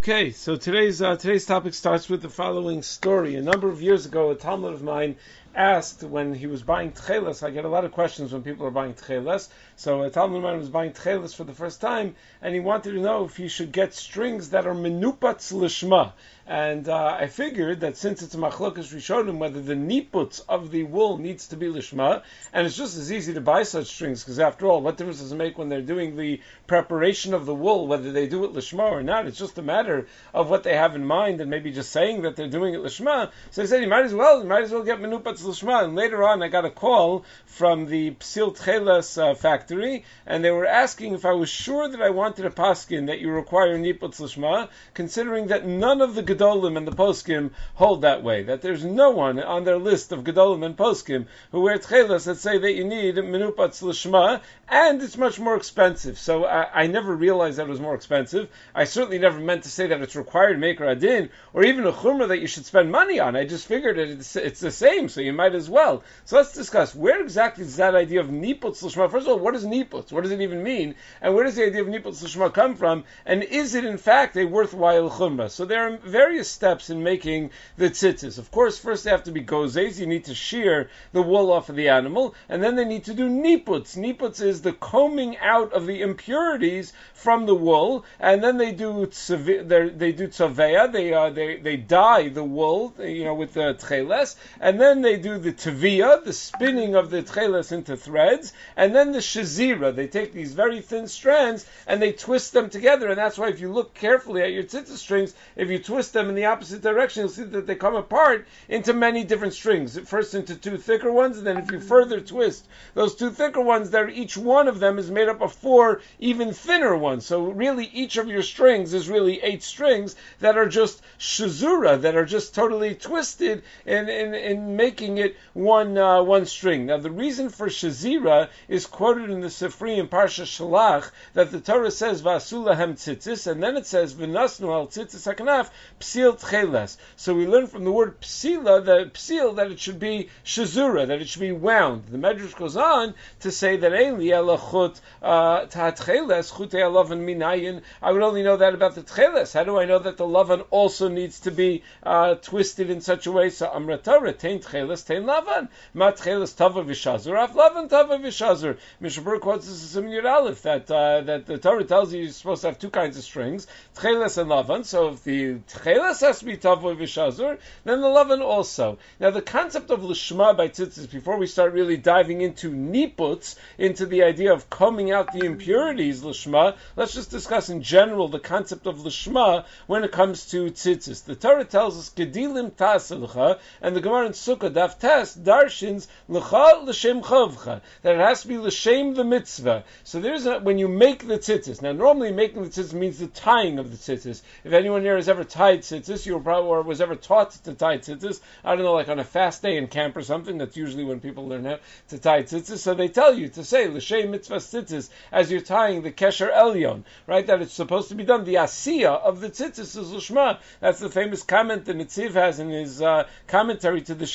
Okay, so today's uh, today's topic starts with the following story. A number of years ago, a talmid of mine asked when he was buying tcheles. I get a lot of questions when people are buying tcheles. So a talmid mine was buying tcheles for the first time, and he wanted to know if he should get strings that are menupats lishma. And uh, I figured that since it's a machlokas rishonim, whether the niputs of the wool needs to be lishma, and it's just as easy to buy such strings, because after all, what difference does it make when they're doing the preparation of the wool, whether they do it lishma or not? It's just a matter of what they have in mind, and maybe just saying that they're doing it lishma. So I said, you might as well, you might as well get menupats lishma. And later on, I got a call from the Psil Tchelas uh, factory, and they were asking if I was sure that I wanted a paskin that you require niputs lishma, considering that none of the Gedolim and the Poskim hold that way. That there's no one on their list of Gedolim and Poskim who wear tchelas that say that you need menupats l'shma, and it's much more expensive. So I, I, never realized that it was more expensive. I certainly never meant to say that it's required to make adin, or even a chumrah that you should spend money on. I just figured that it's, it's, the same, so you might as well. So let's discuss where exactly is that idea of niputs l'shma. First of all, what is niputs? What does it even mean? And where does the idea of niputs l'shma come from? And is it in fact a worthwhile chumrah? So there are various steps in making the tzitzis. Of course, first they have to be gozes. You need to shear the wool off of the animal, and then they need to do niputs. Niputs is the combing out of the impurities from the wool, and then they do they do tzaveya. They uh, they they dye the wool, you know, with the tcheles, and then they do the tavia, the spinning of the tcheles into threads, and then the shazira. They take these very thin strands and they twist them together, and that's why if you look carefully at your tzitzis strings, if you twist them them in the opposite direction, you'll see that they come apart into many different strings. First into two thicker ones, and then if you further twist those two thicker ones, there each one of them is made up of four even thinner ones. So really, each of your strings is really eight strings that are just shazura, that are just totally twisted in, in, in making it one uh, one string. Now the reason for shazira is quoted in the Sifri in Parsha Shalach that the Torah says vasulahem tzitzis, and then it says v'nasnu al tzitzis hakanaf psil tcheles. So we learn from the word psila, the psil, that it should be shazura, that it should be wound. The Medrash goes on to say that Eli elachut uh, tcheles chute alavan minayin. I would only know that about the tcheles. How do I know that the lavan also needs to be uh, twisted in such a way? So amra Torah tein tcheles tein lavan Matchelas tava v'shazur af lavan tava v'shazur. Mishnah Berurah quotes this in Yud Aleph that uh, that the Torah tells you you're supposed to have two kinds of strings, tcheles and lavan. So if the Tcheles has to be Tavoy Vishazur, then the Lavan also. Now the concept of Lishma by Tzitzis, before we start really diving into Niputs, into the idea of combing out the impurities Lishma, let's just discuss in general the concept of Lishma when it comes to Tzitzis. The Torah tells us Gedilim Taselcha, and the Gemara in Sukkah Daf darshins L'cha L'shem Chavcha, that it has to be L'shem the mitzvah. So there's a, when you make the Tzitzis, now normally making the Tzitzis means the tying of the Tzitzis. If anyone here has ever tied tzitzis, you probably or was ever taught to tie tzitzis. I don't know, like on a fast day in camp or something. That's usually when people learn how to tie tzitzis. So they tell you to say l'shem mitzvah tzitzis as you're tying the kesher elyon, right? That it's supposed to be done. The asiya of the tzitzis is l'shma. That's the famous comment that Netziv has in his uh, commentary to the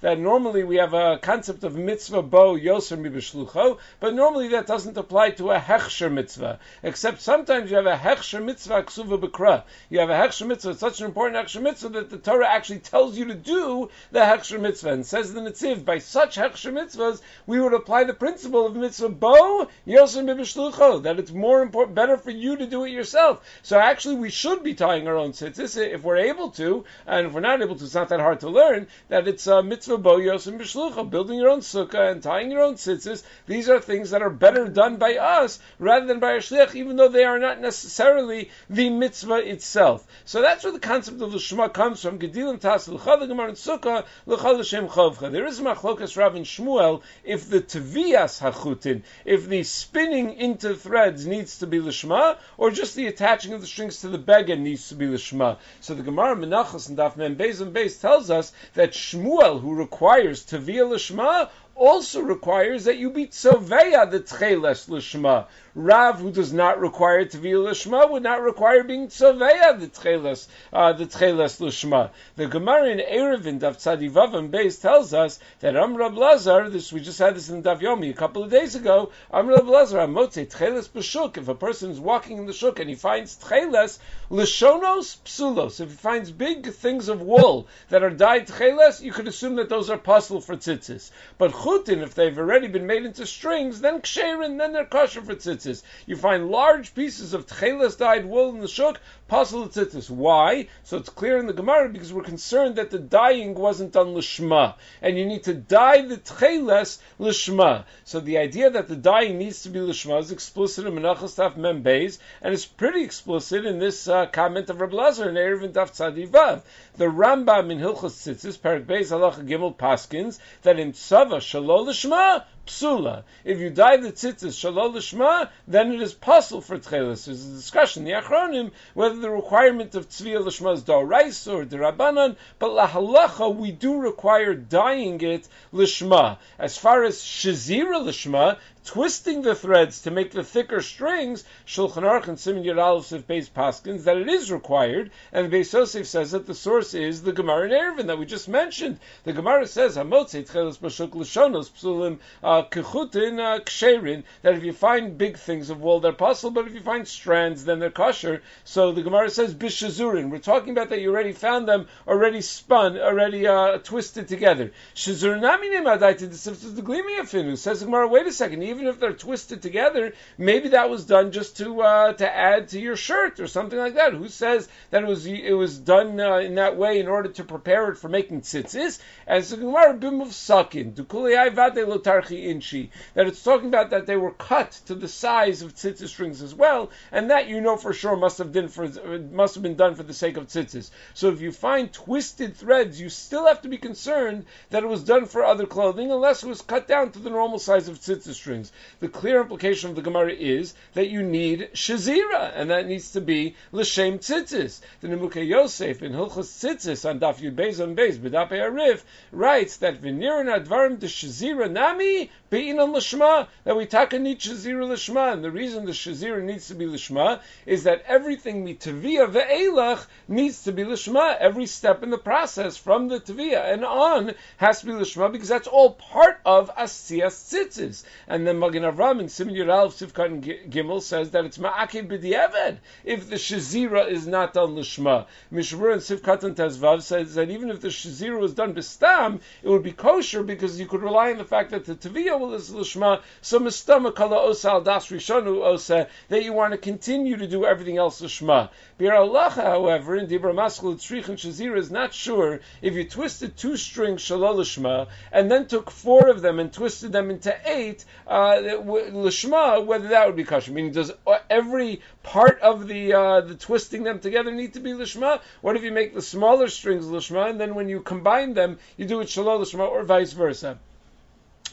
that normally we have a concept of mitzvah bo yoser mibishlucho, but normally that doesn't apply to a hechsher mitzvah. Except sometimes you have a hechsher mitzvah ksuva bekra. You have a hechsher mitzvah, such an important hechsher mitzvah that the Torah actually tells you to do the hechsher mitzvah and says the Netziv, by such hechsher mitzvahs, we would apply the principle of mitzvah bo yosem b'bishlucho, that it's more important, better for you to do it yourself. So actually, we should be tying our own tzitzis if we're able to, and if we're not able to, it's not that hard to learn that it's a mitzvah bo yosem b'shlucho, building your own sukkah and tying your own tzitzis. These are things that are better done by us rather than by a shliach, even though they are not necessarily the mitzvah itself. So that's where the concept of the comes from. Gedilim Tas l'chad gemar and sukkah l'chad l'shem chovcha. There is machlokas Rav and Shmuel if the tvias hachutin, if the spinning into threads needs to be l'shma, or just the attaching of the strings to the beggar needs to be l'shma. So the Gemara Menachos and Daf Mem Beis and Beis tells us that Shmuel, who requires tvia l'shma, also requires that you be tzoveya the tcheles l'shma. Rav, who does not require Teviyah Lishma, would not require being Tzoveya, the Tcheles, uh, the Tcheles Lishma. The Gemara in Erevin, Daf Tzadivav base tells us that Amr Lazar, this, we just had this in Daf Yomi a couple of days ago, Amr Lazar, Amotze, Tcheles B'Shuk, if a person is walking in the Shuk and he finds Tcheles, Lishonos Psulos, if he finds big things of wool that are dyed Tcheles, you could assume that those are possible for tzitzis. But Chutin, if they've already been made into strings, then Ksherin, then they're kosher for tzitzis. You find large pieces of Tcheles dyed wool in the Shuk, possible tzitzis. Why? So it's clear in the Gemara because we're concerned that the dyeing wasn't done lishma, and you need to dye the tcheles lishma. So the idea that the dyeing needs to be lishma is explicit in Menachos Taf Membeis, and it's pretty explicit in this uh, comment of Rabbi Lazar in Erev Daf. The Rambam in Hilchos Tzitzis, Parak Beis Halacha Gimel Paskins, that in Tzava Shalol Lishma, psula. If you dye the tzitzis shalol lishma, then it is possible for tchelis. There's a discussion the Achronim whether the requirement of tzviyah lishma is dorais or derabanan, but lahalacha we do require dyeing it lishma. As far as shazira lishma, twisting the threads to make the thicker strings, Shulchan Aruch and Simon Yud Aleph Beis Paskins, that it is required, and Beis Yosef says that the source is the Gemara in Erevin that we just mentioned. The Gemara says, Hamotzei Tchelos Bashuk Lashonos Psulim uh, uh, that if you find big things of wool, they're possible, but if you find strands, then they're kosher. So the Gemara says, Bishazurin. We're talking about that you already found them, already spun, already uh, twisted together. Shazurin Aminim Adaita the says the Gemara, wait a second, even even if they're twisted together, maybe that was done just to uh, to add to your shirt or something like that. Who says that it was it was done uh, in that way in order to prepare it for making tzitzis? As the Gemara bimov sakin inchi that it's talking about that they were cut to the size of tzitzis strings as well, and that you know for sure must have been for must have been done for the sake of tzitzis. So if you find twisted threads, you still have to be concerned that it was done for other clothing, unless it was cut down to the normal size of tzitzis strings the clear implication of the Gemara is that you need shazira, and that needs to be l'shem tzitzis. The Nimukei Yosef in Hilchos Tzitzis on Daf Yud Beis on Beis B'Dapei Arif writes that v'nirin advarim de shazira nami be'inan l'shma that we taka need shazira l'shma, and the reason the shazira needs to be l'shma is that everything mitavia ve'elach needs to be l'shma. Every step in the process from the tavia and on has to be l'shma because that's all part of asiyas tzitzis, and then then Magen Avram in Simon Sivkat and Gimel says that it's Ma'akev b'di'eved if the Shazira is not done Lishma. Mishmur and Sivkat and Tezvav says that even if the Shazira was done Bistam, it would be kosher because you could rely on the fact that the Taviyah will is Lishma, so Mistama Kala Osa Al Das Rishonu Osa, that you want to continue to do everything else Lishma. Biur Halacha, however, in Dibra Maskul Tzrich and Shazira is not sure if you twisted two strings Shalol Lishma and then took four of them and twisted them into eight, uh, lishma, whether that would be kosher. Meaning, does every part of the uh, the twisting them together need to be lishma? What if you make the smaller strings lishma, and then when you combine them, you do it shalom lishma, or vice versa?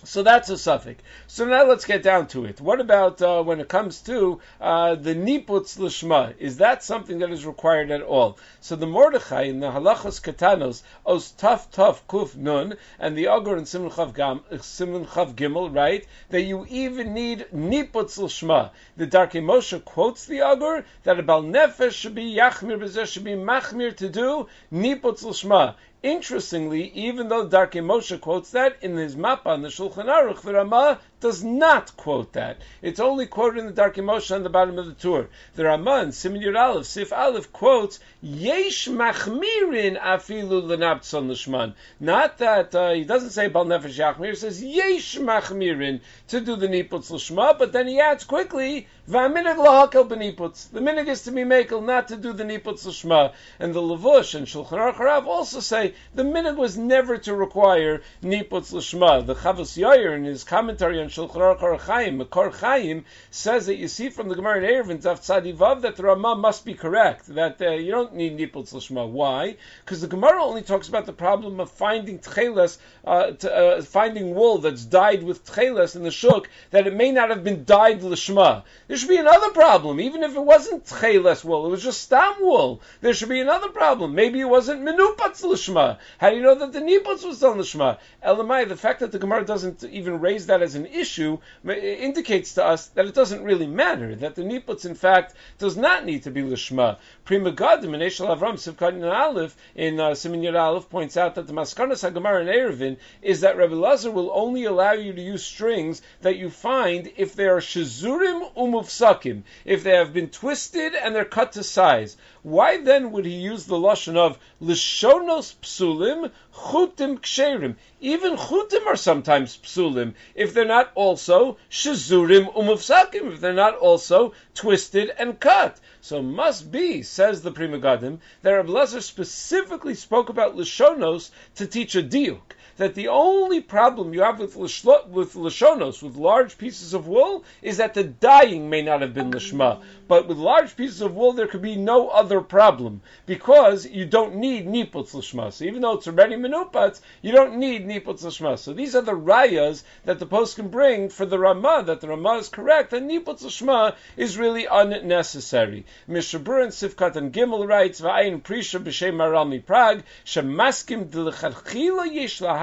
So that's a suffix. So now let's get down to it. What about uh, when it comes to uh, the niputz lishma? Is that something that is required at all? So the Mordechai in the halachos katanos os taf taf kuf nun and the Agur in Simon Chav, Gam, Simon Chav Gimel right? that you even need niputz lishma. The Darkei Moshe quotes the Agur that a bal nefesh should be yachmir b'zeh should be machmir to do niputz lishma. Interestingly, even though Darkei Moshe quotes that in his map on the Shulchan Aruch, the Ramah does not quote that. It's only quoted in the Darkei Moshe on the bottom of the Tur. The Ramah in Simon Yud Aleph, Sif Aleph quotes Yesh Machmirin Afilu Lenabtzon Lishman. Not that uh, he doesn't say Bal Nefesh Yachmir, he says Yesh Machmirin to do the Niputz Lishma, but then he adds quickly Va'minig Lahakel Beniputz. The minig is to be makel, not to do the Niputz Lishma. And the Levush and Shulchan Aruch also say the minig was never to require Niputz Lishma. The Chavos Yair in his commentary on Shulchan Aruch Chaim, Chaim, says that you see from the Gemara in Erevin Daf Tzadivav that the Ramah must be correct, that uh, you don't need Niputz Lishma. Why? Because the Gemara only talks about the problem of finding tcheles, uh, to, uh, finding wool that's dyed with tcheles in the shuk, that it may not have been dyed Lishma. There should be another problem, even if it wasn't tcheles wool, it was just stam wool. There should be another problem. Maybe it wasn't Menupatz Lishma. How do you know that the Niputz was done Lishma? Elamai, the fact that the Gemara doesn't even raise that as an issue issue indicates to us that it doesn't really matter, that the niputz, in fact, does not need to be lishma. Pri Megadim in Eshel Avram Sivkat Aleph in uh, Simin Aleph points out that the Maskanas Hagamar in Erevin is that Rabbi Lazar will only allow you to use strings that you find if they are shazurim umufsakim, if they have been twisted and they're cut to size. Why then would he use the lashon of lishonos psulim chutim ksherim? Even chutim are sometimes psulim if they're not also shazurim umufsakim, if they're not also twisted and cut. So must be, says the Pri Megadim, that Rabbi Lezer specifically spoke about lishonos to teach a diuk that the only problem you have with, lishlo, with lishonos, with large pieces of wool, is that the dyeing may not have been lishma. But with large pieces of wool, there could be no other problem because you don't need niputz lishma. So even though it's already menupatz, you don't need niputz lishma. So these are the rayas that the post can bring for the Ramah, that the Ramah is correct, and niputz lishma is really unnecessary. Mishnah Berurah and Sifkat and Gimel writes, V'ayin Prisha b'shem Prague, shemaskim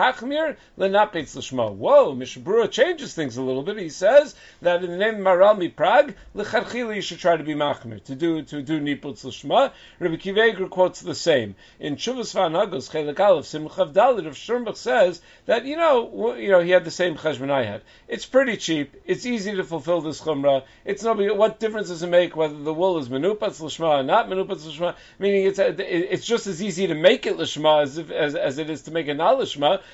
hachmir lenapetz l'shma. Whoa, Mishnah Berurah changes things a little bit. He says that in the name of Marami Prague, lecharchila you should try to be machmir, to do to do niputz l'shma. Rabbi Akiva Eiger quotes the same. In Shuvas Vanagos, Chelik Aleph, Simchav Dalit of Sternbuch says that, you know, you know, he had the same cheshbon I had. It's pretty cheap. It's easy to fulfill this chumrah. It's no what difference does it make whether the wool is menupatz l'shma or not menupatz l'shma? Meaning it's a, it's just as easy to make it l'shma as, if, as, as it is to make it not.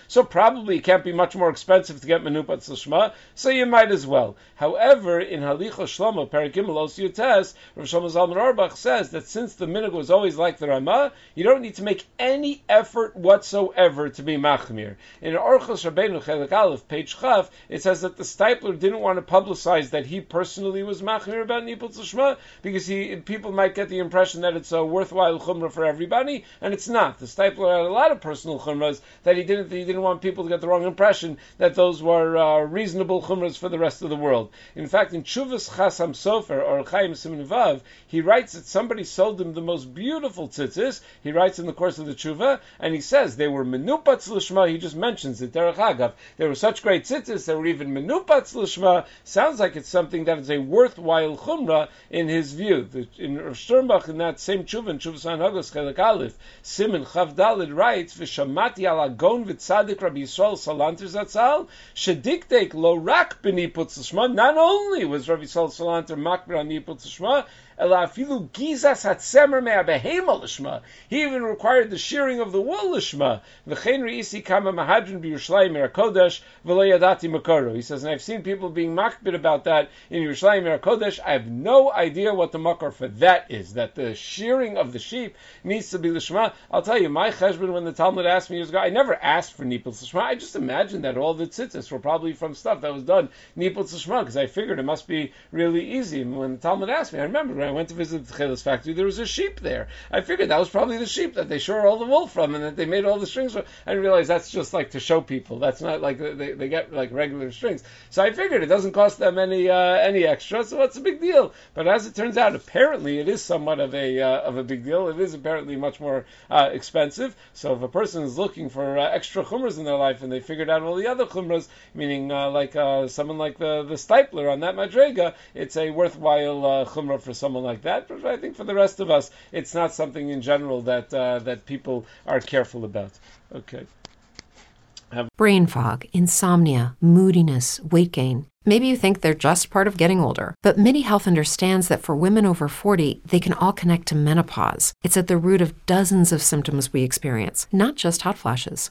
So probably it can't be much more expensive to get menupatz l'shma. So you might as well. However, in Halichos Shlomo, Paragimel Os Yutes, Rav Shlomo Zalman Auerbach says that since the minig was always like the Ramah, you don't need to make any effort whatsoever to be machmir. In Orchos Rabbeinu Chelik Aleph, page Chaf, it says that the Steipler didn't want to publicize that he personally was machmir about Niputz Lishma because he people might get the impression that it's a worthwhile chumrah for everybody, and it's not. The Steipler had a lot of personal chumras that he didn't didn't want people to get the wrong impression that those were uh, reasonable chumras for the rest of the world. In fact, in Chuvas Chasam Sofer or Chaim Simin Vav, he writes that somebody sold him the most beautiful tzitzis. He writes in the course of the Chuva, and he says they were menupatz lishma. He just mentions it. Derech Agav, they were such great tzitzis. They were even menupatz lishma. Sounds like it's something that is a worthwhile chumrah in his view. The, in Sternbuch, in that same Chuva, in Chuva San Chelik Aleph, Simon Chavdalid writes, "V'shamati al agon v'tzadik Rabbi Yisrael Salanter Zatzal shediktek lo rak lishma." Not only was Rabbi Yisrael Salanter makbir on lishma, he even required the shearing of the wool lishma. He says, and I've seen people being makbid about that in Yerushalayim Kodesh. I have no idea what the makar for that is. That the shearing of the sheep needs to be lishma. I'll tell you, my cheshbon when the talmid asked me years ago, I never asked for nipul lishma. I just imagined that all the tzitzis were probably from stuff that was done nipul lishma because I figured it must be really easy. And when the talmid asked me, I remember I went to visit the Tchelis factory, there was a sheep there. I figured that was probably the sheep that they shore all the wool from and that they made all the strings from. I realized that's just like to show people. That's not like they, they get like regular strings. So I figured it doesn't cost them any uh, any extra, so what's the big deal? But as it turns out, apparently it is somewhat of a uh, of a big deal. It is apparently much more uh, expensive. So if a person is looking for uh, extra chumras in their life and they figured out all the other chumras, meaning uh, like uh, someone like the the Steipler on that madrega, it's a worthwhile uh, for someone like that that, but I think for the rest of us, it's not something in general that uh, that people are careful about. Okay. Have- Brain fog, insomnia, moodiness, weight gain. Maybe you think they're just part of getting older, but MIDI Health understands that for women over 40, they can all connect to menopause. It's at the root of dozens of symptoms we experience, not just hot flashes.